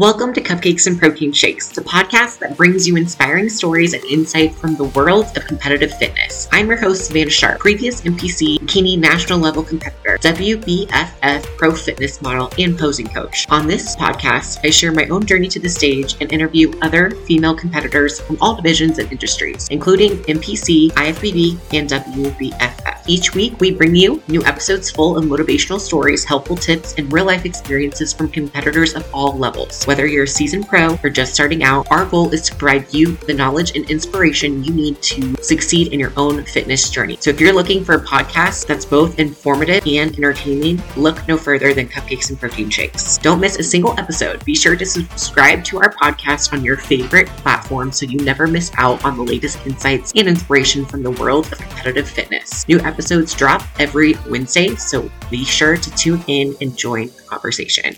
Welcome to Cupcakes and Protein Shakes, the podcast that brings you inspiring stories and insight from the world of competitive fitness. I'm your host, Savana Sharp, previous NPC bikini national level competitor, WBFF pro fitness model, and posing coach. On this podcast, I share my own journey to the stage and interview other female competitors from all divisions and industries, including NPC, IFBB, and WBFF. Each week, we bring you new episodes full of motivational stories, helpful tips, and real life experiences from competitors of all levels. Whether you're a seasoned pro or just starting out, our goal is to provide you the knowledge and inspiration you need to succeed in your own fitness journey. So if you're looking for a podcast that's both informative and entertaining, look no further than Cupcakes and Protein Shakes. Don't miss a single episode. Be sure to subscribe to our podcast on your favorite platform so you never miss out on the latest insights and inspiration from the world of competitive fitness. New episodes drop every Wednesday, so be sure to tune in and join the conversation.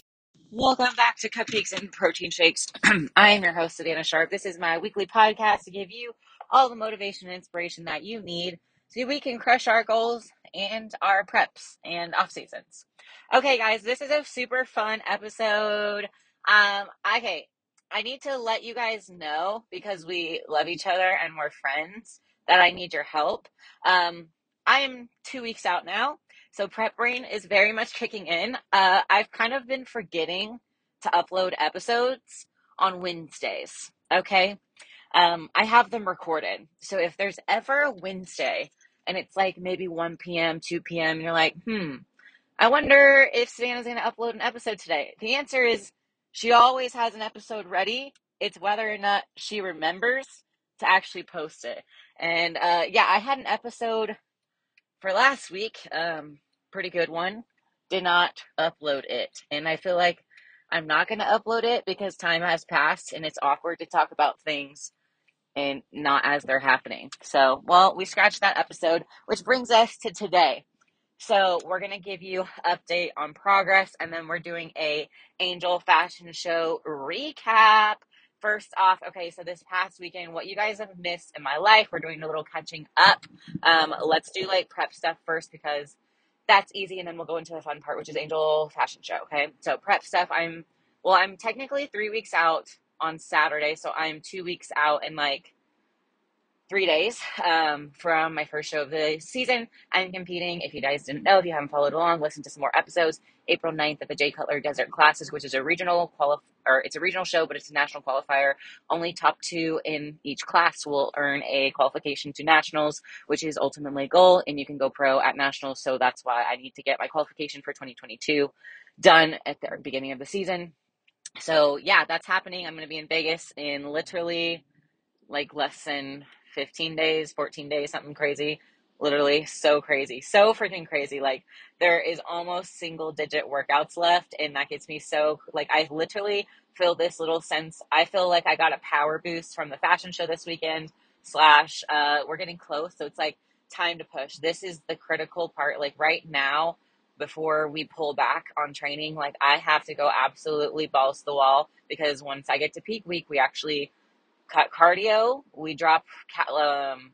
Welcome back to Cupcakes and Protein Shakes. I am your host, Savana Sharp. This is my weekly podcast to give you all the motivation and inspiration that you need so we can crush our goals and our preps and off seasons. Okay, guys, this is a super fun episode. Um, okay, I need to let you guys know because we love each other and we're friends that I need your help. Um, I am two weeks out now so prep brain is very much kicking in. Uh, I've kind of been forgetting to upload episodes on Wednesdays. Okay. Um, I have them recorded. So if there's ever a Wednesday and it's like maybe 1 p.m., 2 p.m., and you're like, hmm, I wonder if Savana's going to upload an episode today. The answer is she always has an episode ready. It's whether or not she remembers to actually post it. And uh, yeah, I had an episode for last week, um, pretty good one, did not upload it. And I feel like I'm not going to upload it because time has passed and it's awkward to talk about things and not as they're happening. So, well, we scratched that episode, which brings us to today. So, we're going to give you update on progress and then we're doing a Angel Fashion Show recap first off, okay, so this past weekend, what you guys have missed in my life, we're doing a little catching up. Um, let's do like prep stuff first because that's easy, and then we'll go into the fun part, which is Angel Fashion Show. Okay, so prep stuff. I'm well, I'm technically three weeks out on Saturday, so I'm two weeks out in like three days um, from my first show of the season. I'm competing. If you guys didn't know, if you haven't followed along, listen to some more episodes. April 9th at the Jay Cutler Desert Classic, which is a regional quali- or it's a regional show, but it's a national qualifier. Only top two in each class will earn a qualification to nationals, which is ultimately goal, and you can go pro at nationals. So that's why I need to get my qualification for 2022 done at the beginning of the season. So yeah, that's happening. I'm going to be in Vegas in literally like less than 15 days, 14 days, something crazy. Literally so crazy. So freaking crazy. Like there is almost single digit workouts left and that gets me so like I literally feel this little sense. I feel like I got a power boost from the fashion show this weekend slash uh we're getting close. So it's like time to push. This is the critical part. Like right now, before we pull back on training, like I have to go absolutely balls to the wall because once I get to peak week, we actually cut cardio. We drop, um,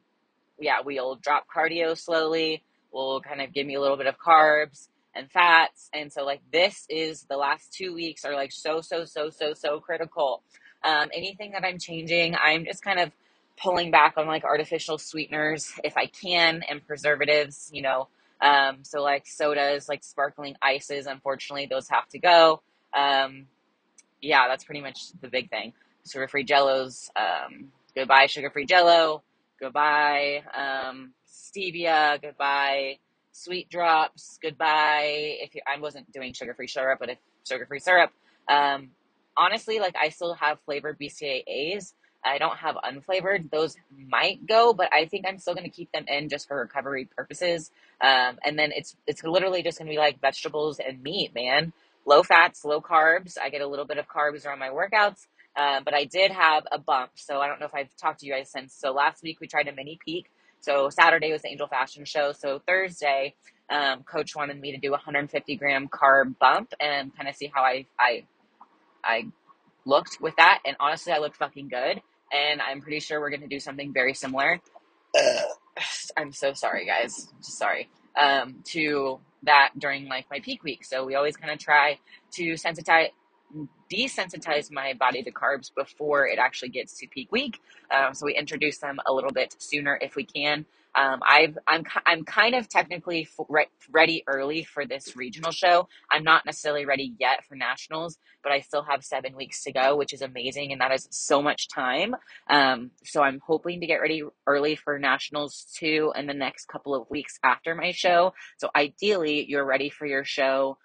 yeah, we'll drop cardio slowly. We'll kind of give me a little bit of carbs and fats. And so, like, this is the last two weeks are like so, so, so, so, so critical. Um, anything that I'm changing, I'm just kind of pulling back on like artificial sweeteners if I can and preservatives, you know. Um, so, like, sodas, like sparkling ices, unfortunately, those have to go. Um, yeah, that's pretty much the big thing sugar free jellos. Um, goodbye, sugar free jello. Goodbye, um, stevia. Goodbye, sweet drops. Goodbye. If you, I wasn't doing sugar free syrup, but if sugar free syrup, um, honestly, like I still have flavored BCAAs. I don't have unflavored. Those might go, but I think I'm still going to keep them in just for recovery purposes. Um, and then it's it's literally just going to be like vegetables and meat, man. Low fats, low carbs. I get a little bit of carbs around my workouts. Uh, but I did have a bump. So I don't know if I've talked to you guys since. So last week we tried a mini peak. So Saturday was the Angel Fashion Show. So Thursday, um, coach wanted me to do a 150 gram carb bump and kind of see how I, I, I looked with that. And honestly, I looked fucking good. And I'm pretty sure we're going to do something very similar. I'm so sorry, guys. Just sorry. Um, to that during like my peak week. So we always kind of try to sensitize desensitize my body to carbs before it actually gets to peak week. Um, so we introduce them a little bit sooner if we can. Um, I've, I'm, I'm kind of technically re- ready early for this regional show. I'm not necessarily ready yet for nationals, but I still have seven weeks to go, which is amazing. And that is so much time. Um, so I'm hoping to get ready early for nationals too in the next couple of weeks after my show. So ideally, you're ready for your show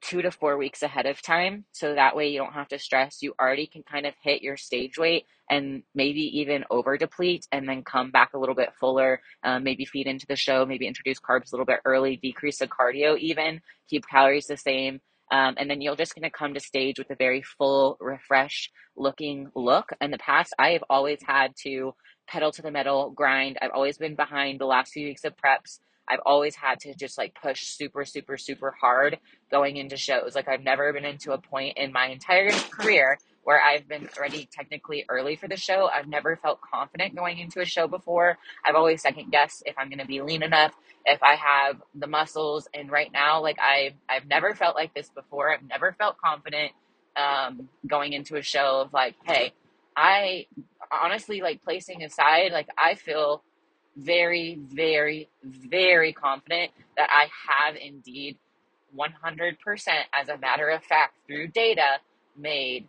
two to four weeks ahead of time. So that way you don't have to stress. You already can kind of hit your stage weight and maybe even over deplete and then come back a little bit fuller. Um, maybe feed into the show, maybe introduce carbs a little bit early, decrease the cardio even, keep calories the same. Um, and then you're just going to come to stage with a very full, refreshed looking look. In the past, I have always had to pedal to the metal, grind. I've always been behind the last few weeks of preps. I've always had to just like push super, super, super hard going into shows. Like I've never been into a point in my entire career where I've been ready technically early for the show. I've never felt confident going into a show before. I've always second guessed if I'm going to be lean enough, if I have the muscles. And right now, like I've, I've never felt like this before. I've never felt confident um, going into a show of like, hey, I honestly like placing aside, like I feel very, very, very confident that I have indeed 100% as a matter of fact through data made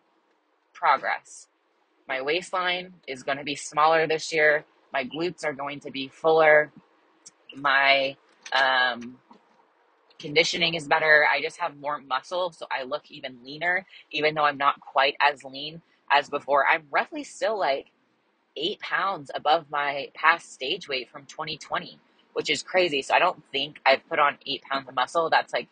progress. My waistline is going to be smaller this year. My glutes are going to be fuller. My um, conditioning is better. I just have more muscle, so I look even leaner, even though I'm not quite as lean as before. I'm roughly still like eight pounds above my past stage weight from 2020, which is crazy. So I don't think I've put on eight pounds of muscle. That's like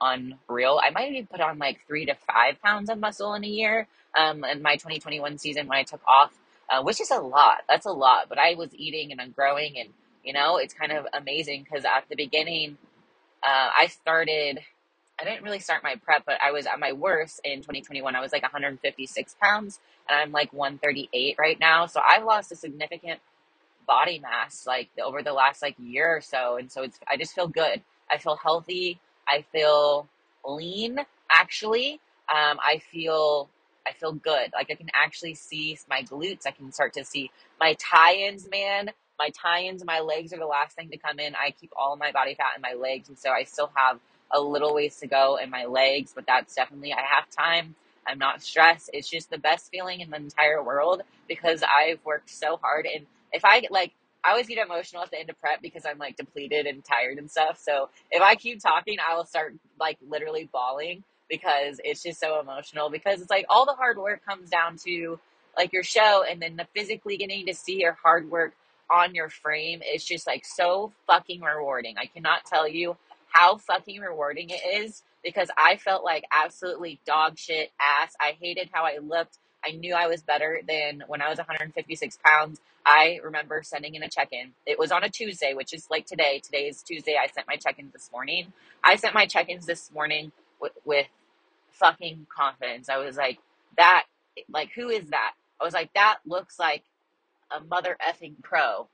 unreal. I might even put on like three to five pounds of muscle in a year. Um, in my 2021 season when I took off, uh, which is a lot. That's a lot. But I was eating and I'm growing, and you know, it's kind of amazing because at the beginning, uh, I started. I didn't really start my prep, but I was at my worst in 2021. I was like 156 pounds, and I'm like 138 right now. So I've lost a significant body mass like over the last like year or so, and so it's I just feel good. I feel healthy. I feel lean actually. Um, I feel I feel good. Like I can actually see my glutes. I can start to see my tie-ins, man. My tie-ins, my legs are the last thing to come in. I keep all my body fat in my legs, and so I still have a little ways to go in my legs, but that's definitely I have time. I'm not stressed. It's just the best feeling in the entire world because I've worked so hard. And if I like I always get emotional at the end of prep because I'm like depleted and tired and stuff. So if I keep talking, I will start like literally bawling because it's just so emotional because it's like all the hard work comes down to like your show and then the physically getting to see your hard work on your frame is just like so fucking rewarding. I cannot tell you how fucking rewarding it is because I felt like absolutely dog shit ass. I hated how I looked. I knew I was better than when I was 156 pounds. I remember sending in a check in. It was on a Tuesday, which is like today. Today is Tuesday. I sent my check ins this morning. I sent my check ins this morning with, with fucking confidence. I was like, that, like, who is that? I was like, that looks like a mother effing pro,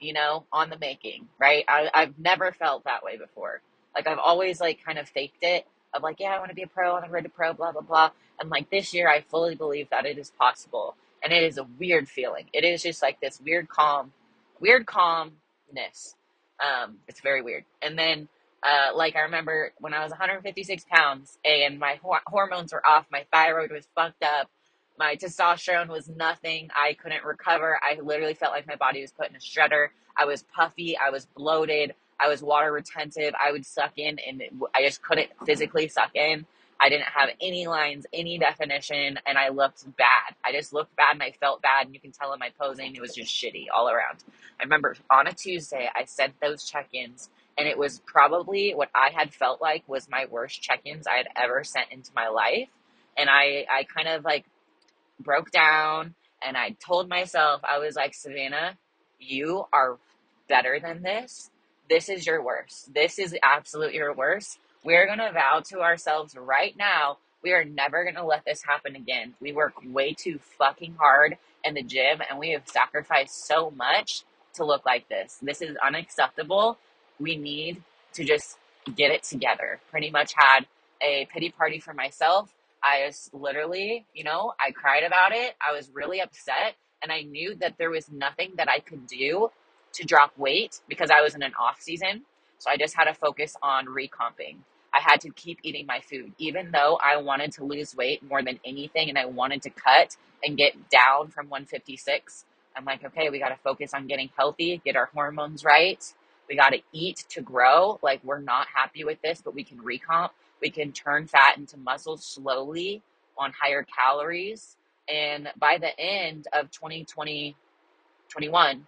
you know, on the making, right? I, I've never felt that way before. Like, I've always, like, kind of faked it of like, yeah, I want to be a pro on the road to pro, blah, blah, blah. And like this year, I fully believe that it is possible. And it is a weird feeling. It is just like this weird calm, weird calmness. Um, it's very weird. And then, uh, like I remember when I was 156 pounds and my hor- hormones were off, my thyroid was fucked up, my testosterone was nothing. I couldn't recover. I literally felt like my body was put in a shredder. I was puffy. I was bloated. I was water retentive. I would suck in and I just couldn't physically suck in. I didn't have any lines, any definition, and I looked bad. I just looked bad and I felt bad, and you can tell in my posing, it was just shitty all around. I remember on a Tuesday, I sent those check ins, and it was probably what I had felt like was my worst check ins I had ever sent into my life. And I, I kind of like broke down and I told myself, I was like, Savana, you are better than this. This is your worst. This is absolute your worst we're going to vow to ourselves right now we are never going to let this happen again. We work way too fucking hard in the gym and we have sacrificed so much to look like this. This is unacceptable. We need to just get it together. Pretty much had a pity party for myself. I was literally, you know, I cried about it. I was really upset. And I knew that there was nothing that I could do to drop weight because I was in an off season. So I just had to focus on recomping. I had to keep eating my food, even though I wanted to lose weight more than anything and I wanted to cut and get down from 156. I'm like, okay, we got to focus on getting healthy, get our hormones right. We got to eat to grow. Like, we're not happy with this, but we can recomp. We can turn fat into muscle slowly on higher calories. And by the end of 2020, 21,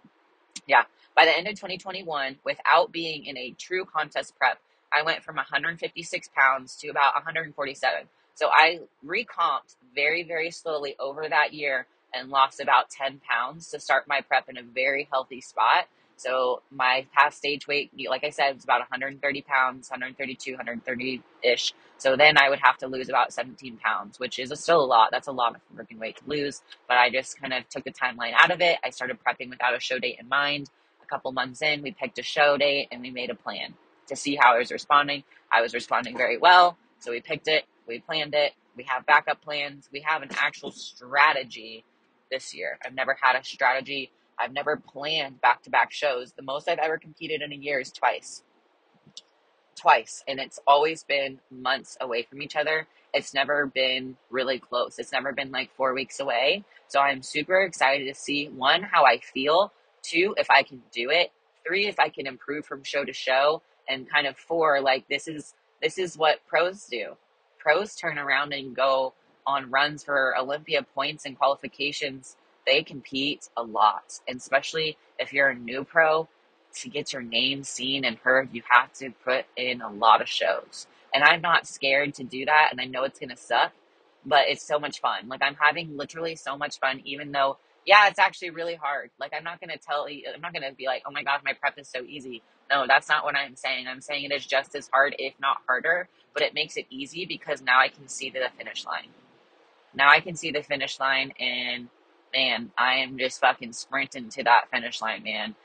yeah, by the end of 2021, without being in a true contest prep, I went from 156 pounds to about 147. So I recomped very, very slowly over that year and lost about 10 pounds to start my prep in a very healthy spot. So my past stage weight, like I said, was about 130 pounds, 132, 130 ish. So then I would have to lose about 17 pounds, which is still a lot. That's a lot of working weight to lose. But I just kind of took the timeline out of it. I started prepping without a show date in mind. A couple months in, we picked a show date and we made a plan to see how I was responding. I was responding very well. So we picked it, we planned it, we have backup plans, we have an actual strategy this year. I've never had a strategy. I've never planned back to back shows. The most I've ever competed in a year is twice. Twice. And it's always been months away from each other. It's never been really close. It's never been like four weeks away. So I'm super excited to see one, how I feel, two, if I can do it, three, if I can improve from show to show, and kind of four, like this is this is what pros do. Pros turn around and go on runs for Olympia points and qualifications. They compete a lot, and especially if you're a new pro, to get your name seen and heard, you have to put in a lot of shows. And I'm not scared to do that, and I know it's gonna suck, but it's so much fun. Like I'm having literally so much fun, even though yeah, it's actually really hard. Like I'm not gonna tell you, I'm not gonna be like, oh my god, my prep is so easy. No, that's not what I'm saying. I'm saying it is just as hard, if not harder, but it makes it easy because now I can see the finish line. Now I can see the finish line, and man, I am just fucking sprinting to that finish line, man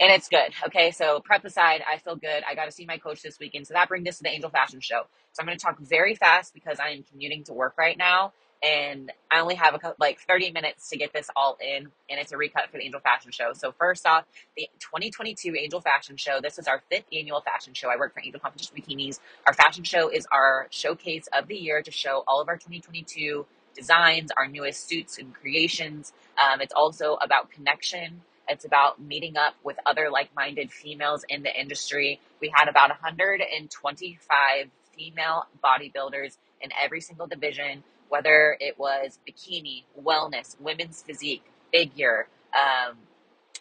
and it's good. Okay, so prep aside, I feel good. I got to see my coach this weekend, so that brings us to the Angel Fashion Show. So I'm going to talk very fast because I am commuting to work right now, and I only have a like 30 minutes to get this all in, and it's a recut for the Angel Fashion Show. So first off, the 2022 Angel Fashion Show. This is our fifth annual fashion show. I work for Angel Competition Bikinis. Our fashion show is our showcase of the year to show all of our 2022 designs, our newest suits and creations. Um, it's also about connection it's about meeting up with other like minded females in the industry. We had about 125 female bodybuilders in every single division, whether it was bikini, wellness, women's physique, figure, um,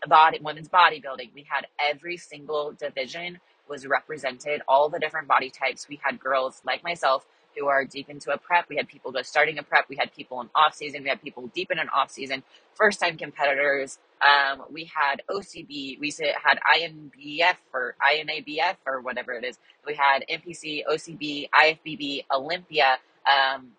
body, women's bodybuilding. We had every single division was represented, all the different body types. We had girls like myself who are deep into a prep. We had people just starting a prep. We had people in off season. We had people deep in an off season, first time competitors. Um, we had OCB. We had INBF or INABF or whatever it is. We had NPC, OCB, IFBB, Olympia. Um,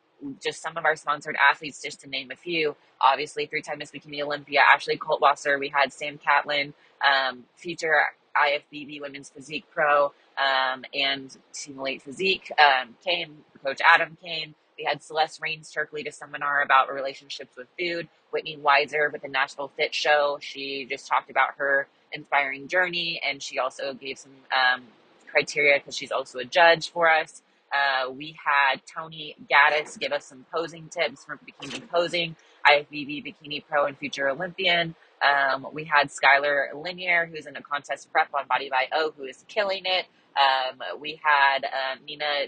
just some of our sponsored athletes, just to name a few. Obviously, three-time Miss Bikini Olympia, Ashley Kaltwasser. We had Sam Catlin, um, future IFBB Women's Physique Pro, um, and Team Elite Physique um, came. Coach Adam came. We had Celeste Rains Turk lead a seminar about relationships with food. Whitney Weiser with the Nashville Fit Show. She just talked about her inspiring journey, and she also gave some um, criteria because she's also a judge for us. Uh, we had Tony Gaddis give us some posing tips for bikini posing, IFBB Bikini Pro and future Olympian. Um, we had Skylar Linier, who's in a contest prep on Body by O, who is killing it. Um, we had uh, Nina,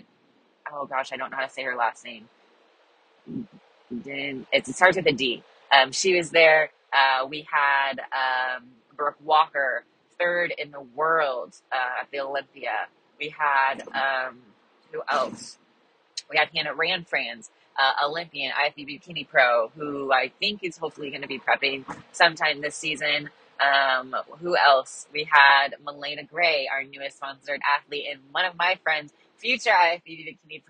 oh gosh, I don't know how to say her last name. It starts with a D. Um, she was there. Uh, we had um, Brooke Walker, third in the world uh, at the Olympia. We had, um, who else? We had Hannah Ranfranz, uh, Olympian, IFBB Bikini Pro, who I think is hopefully going to be prepping sometime this season. Um, who else? We had Melena Gray, our newest sponsored athlete, and one of my friends, future IFBB Bikini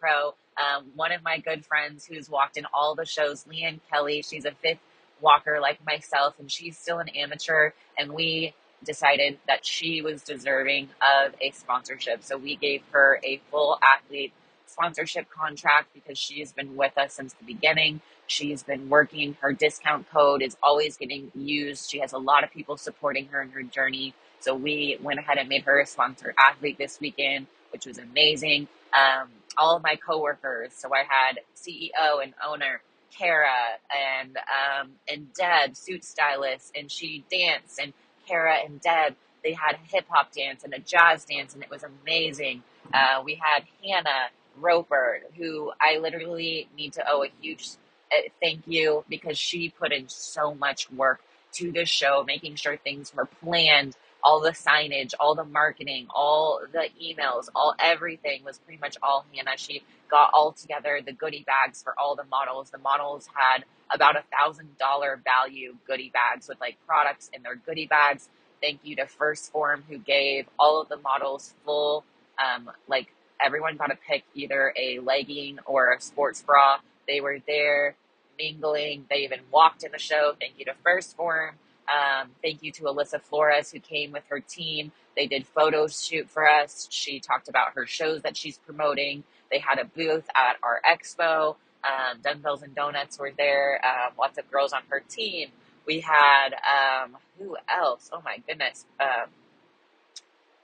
Pro, um, one of my good friends who's walked in all the shows, Leanne Kelly. She's a fifth walker like myself, and she's still an amateur. And we decided that she was deserving of a sponsorship. So we gave her a full athlete sponsorship contract because she has been with us since the beginning. She's been working. Her discount code is always getting used. She has a lot of people supporting her in her journey. So we went ahead and made her a sponsor athlete this weekend, which was amazing. Um, all of my coworkers. So I had CEO and owner Kara and um, and Deb, suit stylist, and she danced. And Kara and Deb, they had a hip hop dance and a jazz dance, and it was amazing. Uh, we had Hannah Roper, who I literally need to owe a huge uh, thank you because she put in so much work to this show, making sure things were planned, all the signage, all the marketing, all the emails, all everything was pretty much all Hannah. She got all together the goodie bags for all the models. The models had about a thousand dollar value goodie bags with like products in their goodie bags. Thank you to 1st Phorm who gave all of the models full, um, like everyone got to pick either a legging or a sports bra. They were there mingling. They even walked in the show. Thank you to 1st Phorm. Um, thank you to Alyssa Flores who came with her team. They did photo shoot for us. She talked about her shows that she's promoting. They had a booth at our expo. Um, Dumbbells and Donuts were there. Um, lots of girls on her team. We had um, who else? Oh my goodness! Um,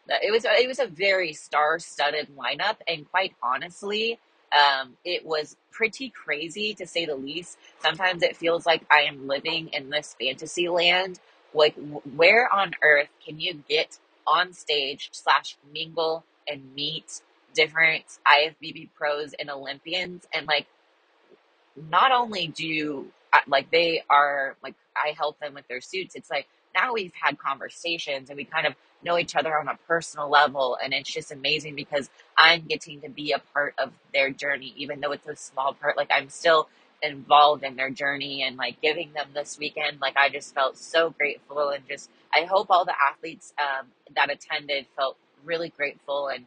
it was it was a very star-studded lineup, and quite honestly, um, it was pretty crazy to say the least. Sometimes it feels like I am living in this fantasy land. Like, where on earth can you get on stage slash mingle and meet different IFBB pros and Olympians? And like, not only do you, like they are like I help them with their suits. It's like now we've had conversations and we kind of know each other on a personal level and it's just amazing because I'm getting to be a part of their journey even though it's a small part like I'm still involved in their journey and like giving them this weekend like I just felt so grateful and just I hope all the athletes um, that attended felt really grateful and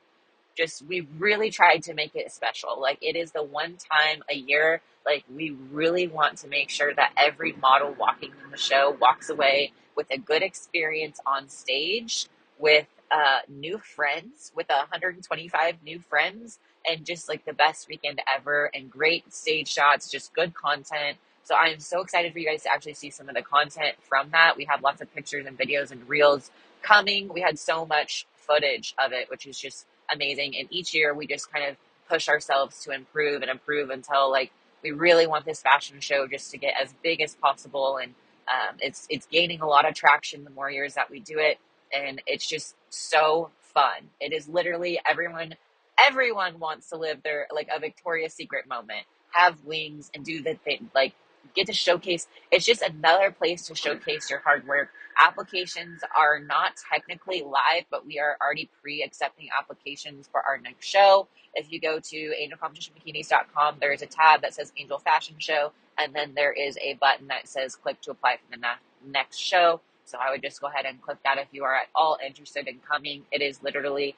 just we really tried to make it special. Like it is the one time a year like we really want to make sure that every model walking in the show walks away with a good experience on stage with uh, new friends, with 125 new friends, and just like the best weekend ever, and great stage shots, just good content. So I'm so excited for you guys to actually see some of the content from that. We have lots of pictures and videos and reels coming. We had so much footage of it, which is just amazing. And each year we just kind of push ourselves to improve and improve until like we really want this fashion show just to get as big as possible and um, it's it's gaining a lot of traction the more years that we do it, and it's just so fun. It is literally everyone everyone wants to live their like a Victoria's Secret moment, have wings, and do the thing like get to showcase. It's just another place to showcase your hard work. Applications are not technically live, but we are already pre accepting applications for our next show. If you go to angelcompetitionbikinis.com, there is a tab that says Angel Fashion Show, and then there is a button that says click to apply for the na- next show. So I would just go ahead and click that if you are at all interested in coming. It is literally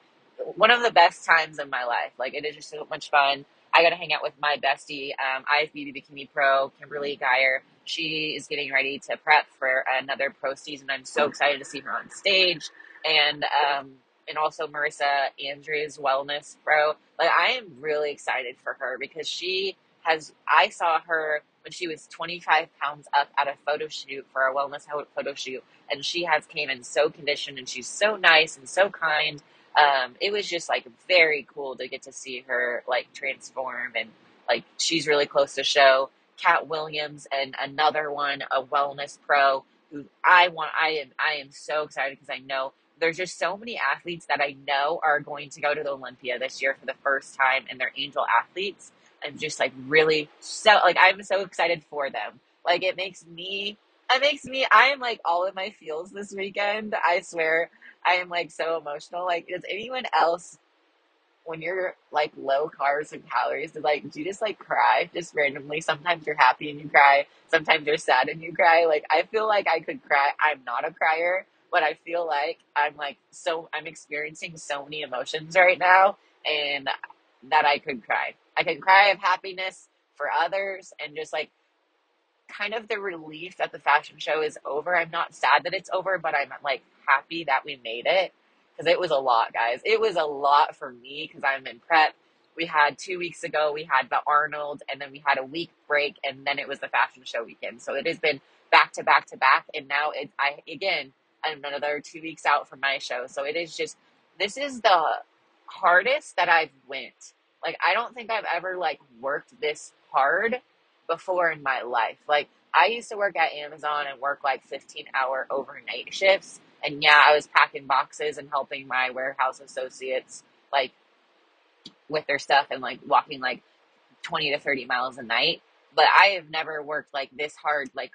one of the best times of my life. Like it is just so much fun. I got to hang out with my bestie, um, IFBB Bikini Pro, Kimberly Geyer. She is getting ready to prep for another pro season. I'm so excited to see her on stage, and um, and also Marissa Andrews Wellness Pro. Like I am really excited for her because she has. I saw her when she was 25 pounds up at a photo shoot for a wellness photo shoot, and she has came in so conditioned, and she's so nice and so kind um, it was just like very cool to get to see her like transform and like she's really close to show. Kat Williams and another one, a wellness pro who I want. I am I am so excited because I know there's just so many athletes that I know are going to go to the Olympia this year for the first time, and they're angel athletes. I'm just like really so like I'm so excited for them. Like it makes me it makes me I am like all in my feels this weekend. I swear I am like so emotional. Like, does anyone else, when you're like low carbs and calories, like do you just like cry just randomly? Sometimes you're happy and you cry. Sometimes you're sad and you cry. Like, I feel like I could cry. I'm not a crier, but I feel like I'm like so I'm experiencing so many emotions right now, and that I could cry. I could cry of happiness for others and just like kind of the relief that the fashion show is over. I'm not sad that it's over, but I'm like happy that we made it because it was a lot, guys. It was a lot for me because I'm in prep. we had two weeks ago, we had the Arnold, and then we had a week break, and then it was the fashion show weekend. So it has been back to back to back, and now I again I'm another two weeks out from my show. So it is just this is the hardest that I've went. Like I don't think I've ever like worked this hard before in my life. Like I used to work at Amazon and work like 15 hour overnight shifts. And yeah, I was packing boxes and helping my warehouse associates like with their stuff and like walking like 20 to 30 miles a night. But I have never worked like this hard, like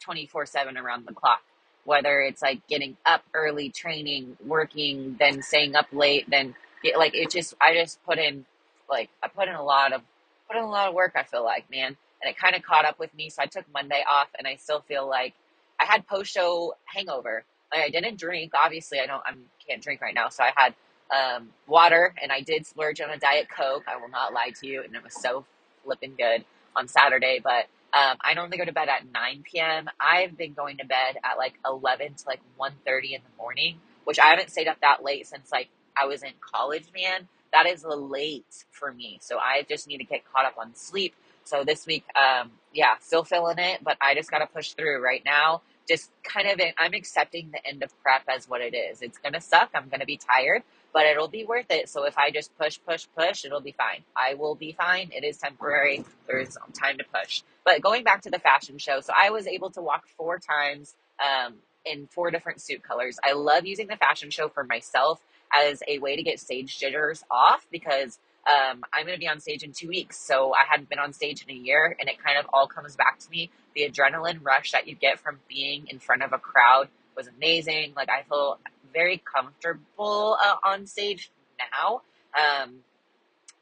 24 7 around the clock. Whether it's like getting up early, training, working, then staying up late, then get, like it just, I just put in, like, I put in a lot of, put in a lot of work, I feel like, man. And it kind of caught up with me. So I took Monday off and I still feel like I had post show hangover. Like I didn't drink. Obviously, I don't, I can't drink right now. So I had um, water, and I did splurge on a Diet Coke. I will not lie to you, and it was so flipping good on Saturday. But um, I normally go to bed at 9 p.m. I've been going to bed at like 11 to like 1.30 in the morning, which I haven't stayed up that late since like I was in college, man. That is late for me. So I just need to get caught up on sleep. So this week, um, yeah, still feeling it, but I just got to push through right now. Just kind of, I'm accepting the end of prep as what it is. It's going to suck. I'm going to be tired, but it'll be worth it. So if I just push, push, push, it'll be fine. I will be fine. It is temporary. There's time to push. But going back to the fashion show, so I was able to walk four times um, in four different suit colors. I love using the fashion show for myself as a way to get stage jitters off because um, I'm going to be on stage in two weeks. So I hadn't been on stage in a year, and it kind of all comes back to me. The adrenaline rush that you get from being in front of a crowd was amazing. Like I feel very comfortable uh, on stage now. Um,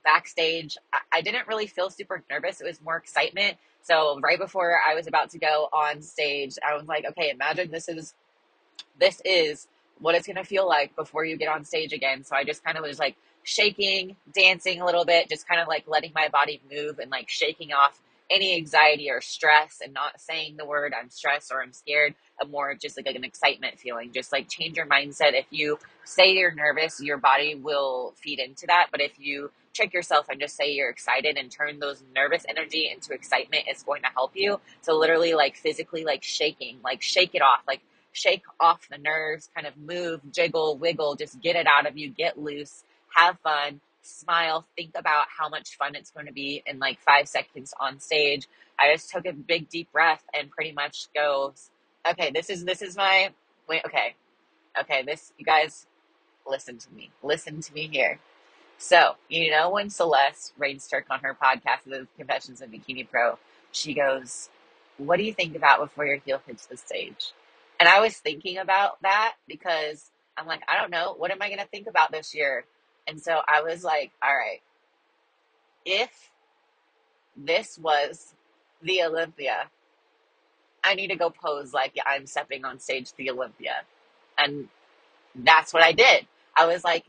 backstage, I, I didn't really feel super nervous. It was more excitement. So right before I was about to go on stage, I was like, okay, imagine this is this is what it's gonna feel like before you get on stage again. So I just kind of was like shaking, dancing a little bit, just kind of like letting my body move and like shaking off any anxiety or stress and not saying the word I'm stressed or I'm scared, a more just like an excitement feeling. Just like change your mindset. If you say you're nervous, your body will feed into that. But if you trick yourself and just say you're excited and turn those nervous energy into excitement, it's going to help you. So literally like physically like shaking, like shake it off, like shake off the nerves, kind of move, jiggle, wiggle, just get it out of you, get loose, have fun smile, think about how much fun it's going to be in like five seconds on stage. I just took a big deep breath and pretty much goes, okay, this is this is my wait, okay. Okay, this you guys listen to me. Listen to me here. So, you know when Celeste Rains Turk on her podcast, The Confessions of Bikini Pro, she goes, What do you think about before your heel hits the stage? And I was thinking about that because I'm like, I don't know, what am I gonna think about this year? And so I was like, all right, if this was the Olympia, I need to go pose like I'm stepping on stage the Olympia. And that's what I did. I was like,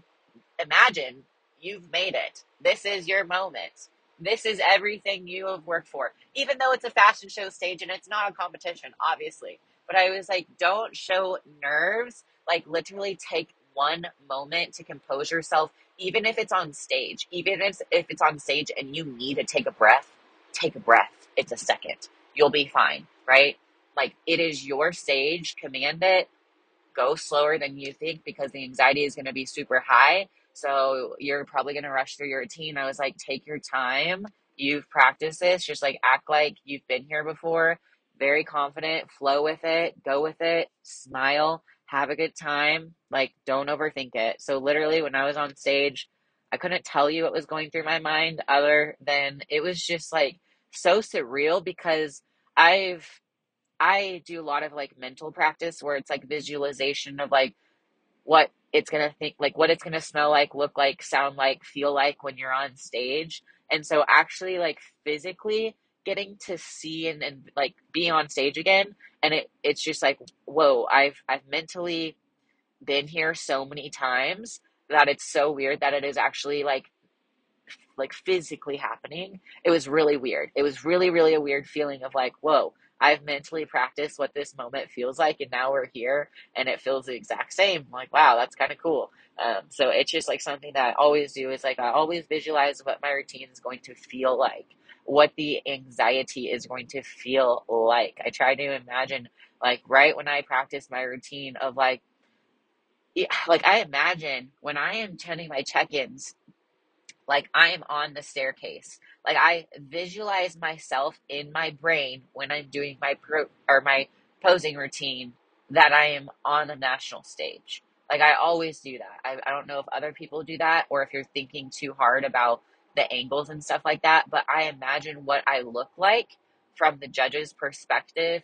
imagine you've made it. This is your moment. This is everything you have worked for. Even though it's a fashion show stage and it's not a competition, obviously. But I was like, don't show nerves. Like, literally take one moment to compose yourself even if it's on stage, even if, if it's on stage and you need to take a breath, take a breath. It's a second. You'll be fine, right? Like it is your stage, command it, go slower than you think because the anxiety is going to be super high. So you're probably going to rush through your routine. I was like, take your time. You've practiced this. Just like act like you've been here before. Very confident. Flow with it. Go with it. Smile have a good time. Like, don't overthink it. So, literally, when I was on stage, I couldn't tell you what was going through my mind other than it was just like so surreal because I've, I do a lot of like mental practice where it's like visualization of like what it's going to think, like what it's going to smell like, look like, sound like, feel like when you're on stage. And so, actually, like physically, getting to see and, and like be on stage again and it it's just like whoa i've i've mentally been here so many times that it's so weird that it is actually like like physically happening it was really weird it was really really a weird feeling of like whoa I've mentally practiced what this moment feels like, and now we're here, and it feels the exact same. I'm like, wow, that's kind of cool. Um, so it's just like something that I always do. Is like I always visualize what my routine is going to feel like, what the anxiety is going to feel like. I try to imagine like right when I practice my routine of like, like I imagine when I am turning my check-ins like I am on the staircase. Like I visualize myself in my brain when I'm doing my pro or my posing routine that I am on the national stage. Like I always do that. I, I don't know if other people do that or if you're thinking too hard about the angles and stuff like that, but I imagine what I look like from the judge's perspective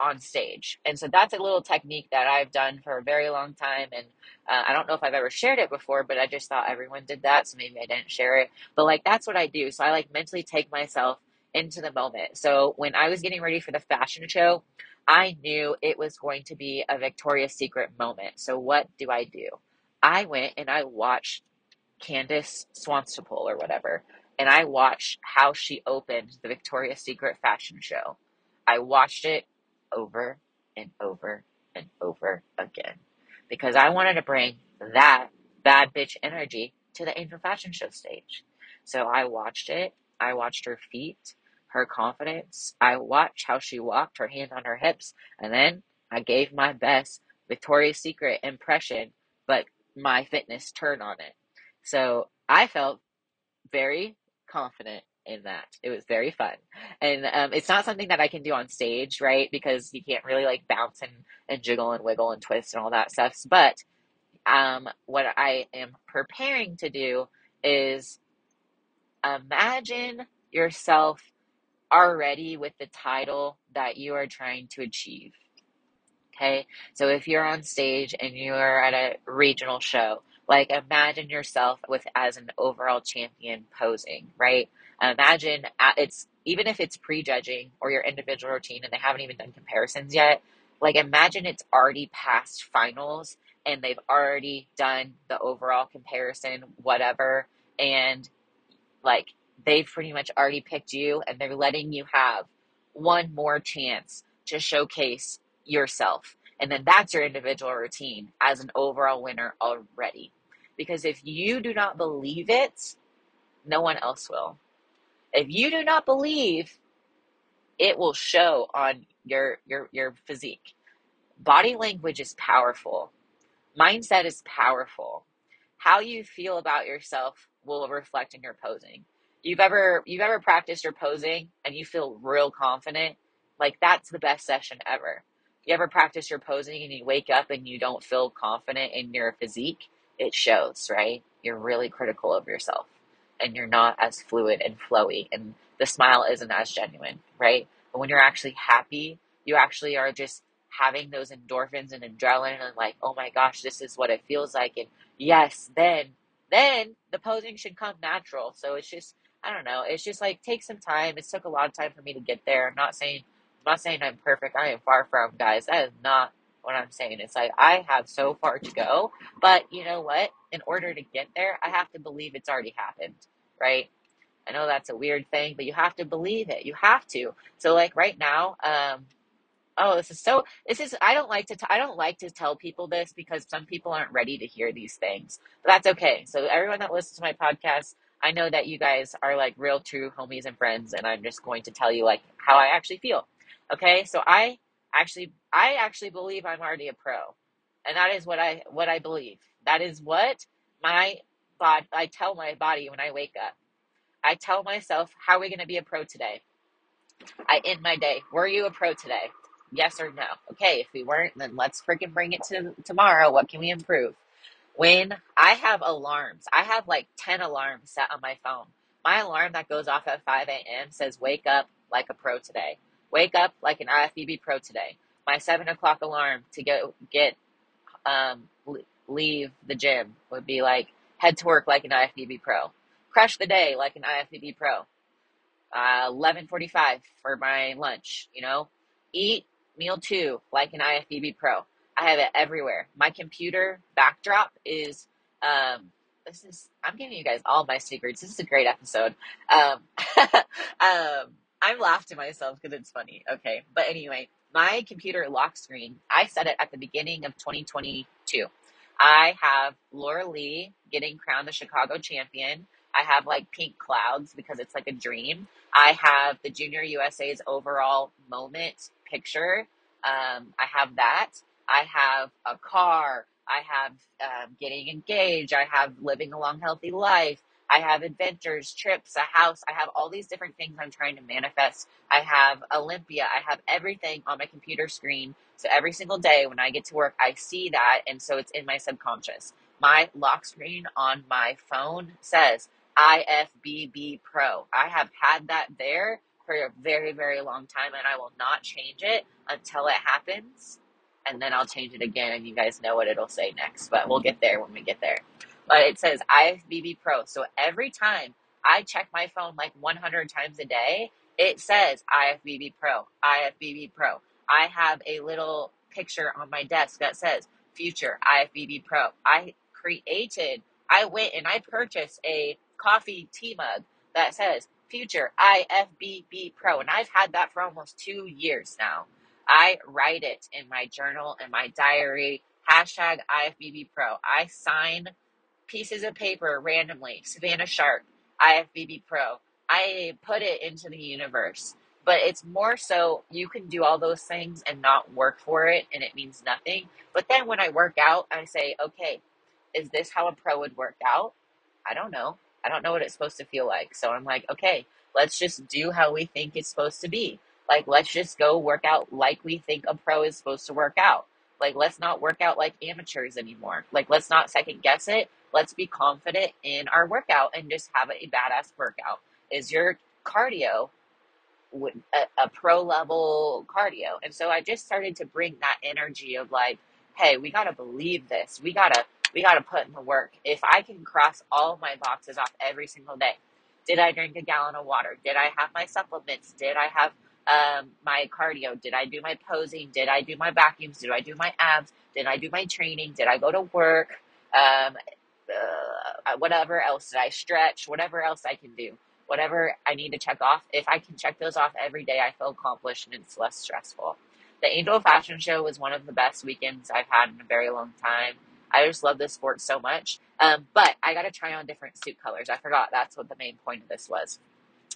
on stage. And so that's a little technique that I've done for a very long time. And uh, I don't know if I've ever shared it before, but I just thought everyone did that. So maybe I didn't share it. But like, that's what I do. So I like mentally take myself into the moment. So when I was getting ready for the fashion show, I knew it was going to be a Victoria's Secret moment. So what do I do? I went and I watched Candice Swanepoel or whatever, and I watched how she opened the Victoria's Secret fashion show. I watched it over and over and over again because I wanted to bring that bad bitch energy to the Angel Fashion Show stage. So I watched it. I watched her feet, her confidence. I watched how she walked, her hand on her hips, and then I gave my best Victoria's Secret impression, but my fitness turn on it. So I felt very confident in that. It was very fun. And um, it's not something that I can do on stage, right? Because you can't really like bounce and, and jiggle and wiggle and twist and all that stuff. But um, what I am preparing to do is imagine yourself already with the title that you are trying to achieve. Okay. So if you're on stage and you're at a regional show, like imagine yourself with as an overall champion posing, right? Imagine uh, it's even if it's prejudging or your individual routine and they haven't even done comparisons yet. Like imagine it's already past finals and they've already done the overall comparison, whatever, and like they've pretty much already picked you and they're letting you have one more chance to showcase yourself. And then that's your individual routine as an overall winner already. Because if you do not believe it, no one else will. If you do not believe, it will show on your your your physique. Body language is powerful. Mindset is powerful. How you feel about yourself will reflect in your posing. You've ever you've ever practiced your posing and you feel real confident? Like that's the best session ever. You ever practice your posing and you wake up and you don't feel confident in your physique? It shows, right? You're really critical of yourself and you're not as fluid and flowy and the smile isn't as genuine, right? But when you're actually happy, you actually are just having those endorphins and adrenaline and like, oh my gosh, this is what it feels like. And yes, then, then the posing should come natural. So it's just, I don't know. It's just like, take some time. It took a lot of time for me to get there. I'm not saying, I'm not saying I'm perfect. I am far from guys. That is not what I'm saying. It's like I have so far to go, but you know what? In order to get there, I have to believe it's already happened, right? I know that's a weird thing, but you have to believe it. You have to. So like right now, um, oh, this is so. This is. I don't like to. T- I don't like to tell people this because some people aren't ready to hear these things. But that's okay. So everyone that listens to my podcast, I know that you guys are like real, true homies and friends, and I'm just going to tell you like how I actually feel. Okay, so I actually I actually believe I'm already a pro. And that is what I what I believe. That is what my body I tell my body when I wake up. I tell myself, how are we going to be a pro today? I end my day. Were you a pro today? Yes or no? Okay, if we weren't, then let's freaking bring it to tomorrow. What can we improve? When I have alarms, I have like 10 alarms set on my phone. My alarm that goes off at 5 a.m. says, wake up like a pro today. Wake up like an IFBB pro today. My seven o'clock alarm to go get um, leave the gym would be like head to work like an IFBB pro, crush the day like an IFBB pro. Uh, Eleven forty-five for my lunch. You know, eat meal two like an IFBB pro. I have it everywhere. My computer backdrop is um, this is I'm giving you guys all my secrets. This is a great episode. Um, um, I'm laughing to myself because it's funny. Okay. But anyway, my computer lock screen, I set it at the beginning of 2022. I have Laura Lee getting crowned the Chicago champion. I have like pink clouds because it's like a dream. I have the Junior USA's overall moment picture. Um, I have that. I have a car. I have um, getting engaged. I have living a long, healthy life. I have adventures, trips, a house. I have all these different things I'm trying to manifest. I have Olympia. I have everything on my computer screen. So every single day when I get to work, I see that. And so it's in my subconscious. My lock screen on my phone says IFBB Pro. I have had that there for a very, very long time and I will not change it until it happens. And then I'll change it again and you guys know what it'll say next. But we'll get there when we get there. But it says IFBB Pro. So every time I check my phone like 100 times a day, it says IFBB Pro, IFBB Pro. I have a little picture on my desk that says Future IFBB Pro. I created, I went and I purchased a coffee tea mug that says Future IFBB Pro. And I've had that for almost two years now. I write it in my journal, in my diary, hashtag IFBB Pro. I sign pieces of paper randomly, Savana Sharp, IFBB Pro. I put it into the universe. But it's more so you can do all those things and not work for it and it means nothing. But then when I work out, I say, okay, is this how a pro would work out? I don't know. I don't know what it's supposed to feel like. So I'm like, okay, let's just do how we think it's supposed to be. Like, let's just go work out like we think a pro is supposed to work out. Like, let's not work out like amateurs anymore. Like, let's not second guess it. Let's be confident in our workout and just have a badass workout. Is your cardio a, a pro level cardio? And so I just started to bring that energy of like, hey, we got to believe this. We got to we got to put in the work. If I can cross all my boxes off every single day, did I drink a gallon of water? Did I have my supplements? Did I have um, my cardio? Did I do my posing? Did I do my vacuums? Did I do my abs? Did I do my training? Did I go to work? Um, uh, whatever else did I stretch? Whatever else I can do. Whatever I need to check off. If I can check those off every day, I feel accomplished and it's less stressful. The Angel Fashion Show was one of the best weekends I've had in a very long time. I just love this sport so much. Um, but I got to try on different suit colors. I forgot that's what the main point of this was.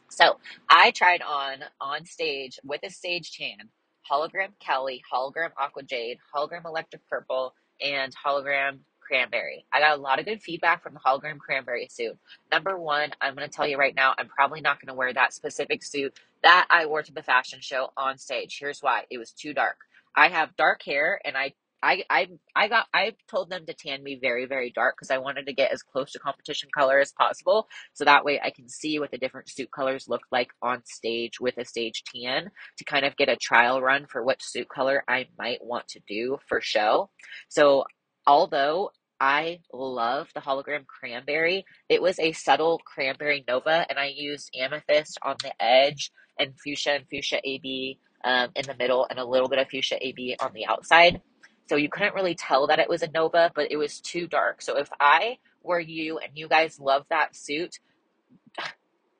So I tried on on stage with a stage tan, hologram Kelly, hologram Aqua Jade, hologram Electric Purple, and hologram Cranberry. I got a lot of good feedback from the hologram Cranberry suit. Number one, I'm going to tell you right now, I'm probably not going to wear that specific suit that I wore to the fashion show on stage. Here's why it was too dark. I have dark hair and I I I I got I told them to tan me very very dark because I wanted to get as close to competition color as possible, so that way I can see what the different suit colors look like on stage with a stage tan to kind of get a trial run for what suit color I might want to do for show. So although I love the hologram cranberry, it was a subtle cranberry nova, and I used amethyst on the edge and fuchsia and fuchsia AB um, in the middle, and a little bit of fuchsia AB on the outside. So you couldn't really tell that it was a Nova, but it was too dark. So if I were you and you guys love that suit,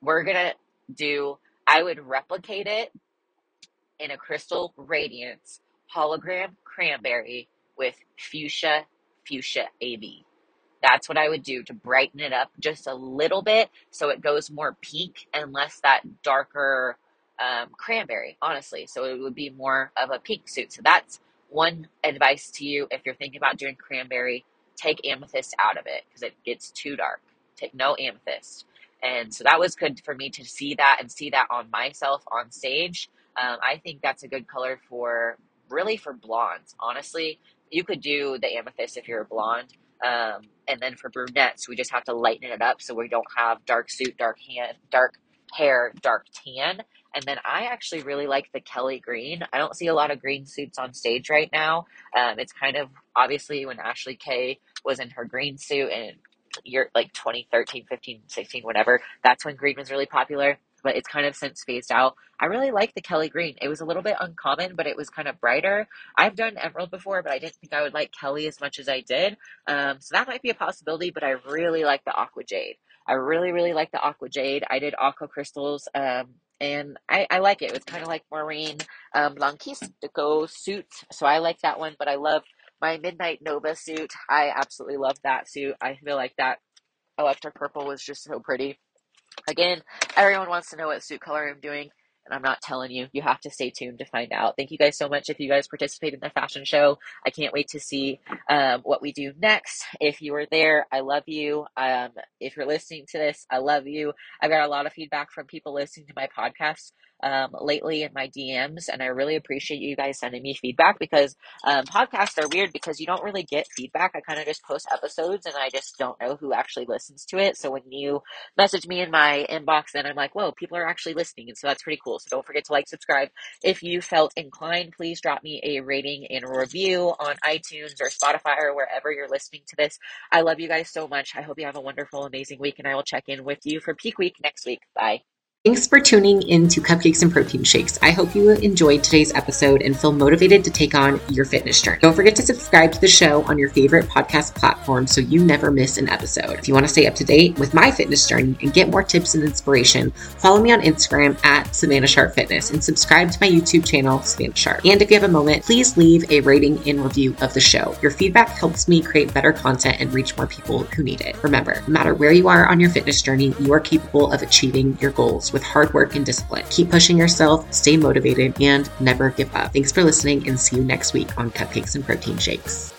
we're to do, I would replicate it in a crystal radiance hologram cranberry with fuchsia, fuchsia AB. That's what I would do to brighten it up just a little bit so it goes more pink and less that darker um, cranberry, honestly. So it would be more of a pink suit. So that's one advice to you if you're thinking about doing cranberry, take amethyst out of it because it gets too dark. Take no amethyst. And so that was good for me to see that and see that on myself on stage. Um, I think that's a good color for really for blondes. Honestly, you could do the amethyst if you're a blonde. Um, and then for brunettes, we just have to lighten it up so we don't have dark suit, dark hand, dark hair, dark tan. And then I actually really like the Kelly green. I don't see a lot of green suits on stage right now. Um, it's kind of obviously when Ashley Kay was in her green suit and year like 2013, 15, 16, whatever, that's when green was really popular. But it's kind of since phased out. I really like the Kelly green. It was a little bit uncommon, but it was kind of brighter. I've done emerald before, but I didn't think I would like Kelly as much as I did. Um, so that might be a possibility, but I really like the aqua jade. I really, really like the aqua jade. I did aqua crystals um, and I, I like it. It's kind of like Maureen um, Blanquisco suit, so I like that one. But I love my Midnight Nova suit. I absolutely love that suit. I feel like that electric purple was just so pretty. Again, everyone wants to know what suit color I'm doing, and I'm not telling you. You have to stay tuned to find out. Thank you guys so much if you guys participate in the fashion show. I can't wait to see um, what we do next. If you were there, I love you. Um, if you're listening to this, I love you. I've got a lot of feedback from people listening to my podcast um, lately in my DMs, and I really appreciate you guys sending me feedback because um, podcasts are weird because you don't really get feedback. I kind of just post episodes and I just don't know who actually listens to it. So when you message me in my inbox, then I'm like, whoa, people are actually listening. And so that's pretty cool. So don't forget to like, subscribe. If you felt inclined, please drop me a rating and a review on iTunes or Spotify or wherever you're listening to this. I love you guys so much. I hope you have a wonderful, amazing week, and I will check in with you for peak week next week. Bye. Thanks for tuning into Cupcakes and Protein Shakes. I hope you enjoyed today's episode and feel motivated to take on your fitness journey. Don't forget to subscribe to the show on your favorite podcast platform so you never miss an episode. If you want to stay up to date with my fitness journey and get more tips and inspiration, follow me on Instagram at Savana Sharp Fitness and subscribe to my YouTube channel, Savana Sharp. And if you have a moment, please leave a rating and review of the show. Your feedback helps me create better content and reach more people who need it. Remember, no matter where you are on your fitness journey, you are capable of achieving your goals with hard work and discipline. Keep pushing yourself, stay motivated, and never give up. Thanks for listening and see you next week on Cupcakes and Protein Shakes.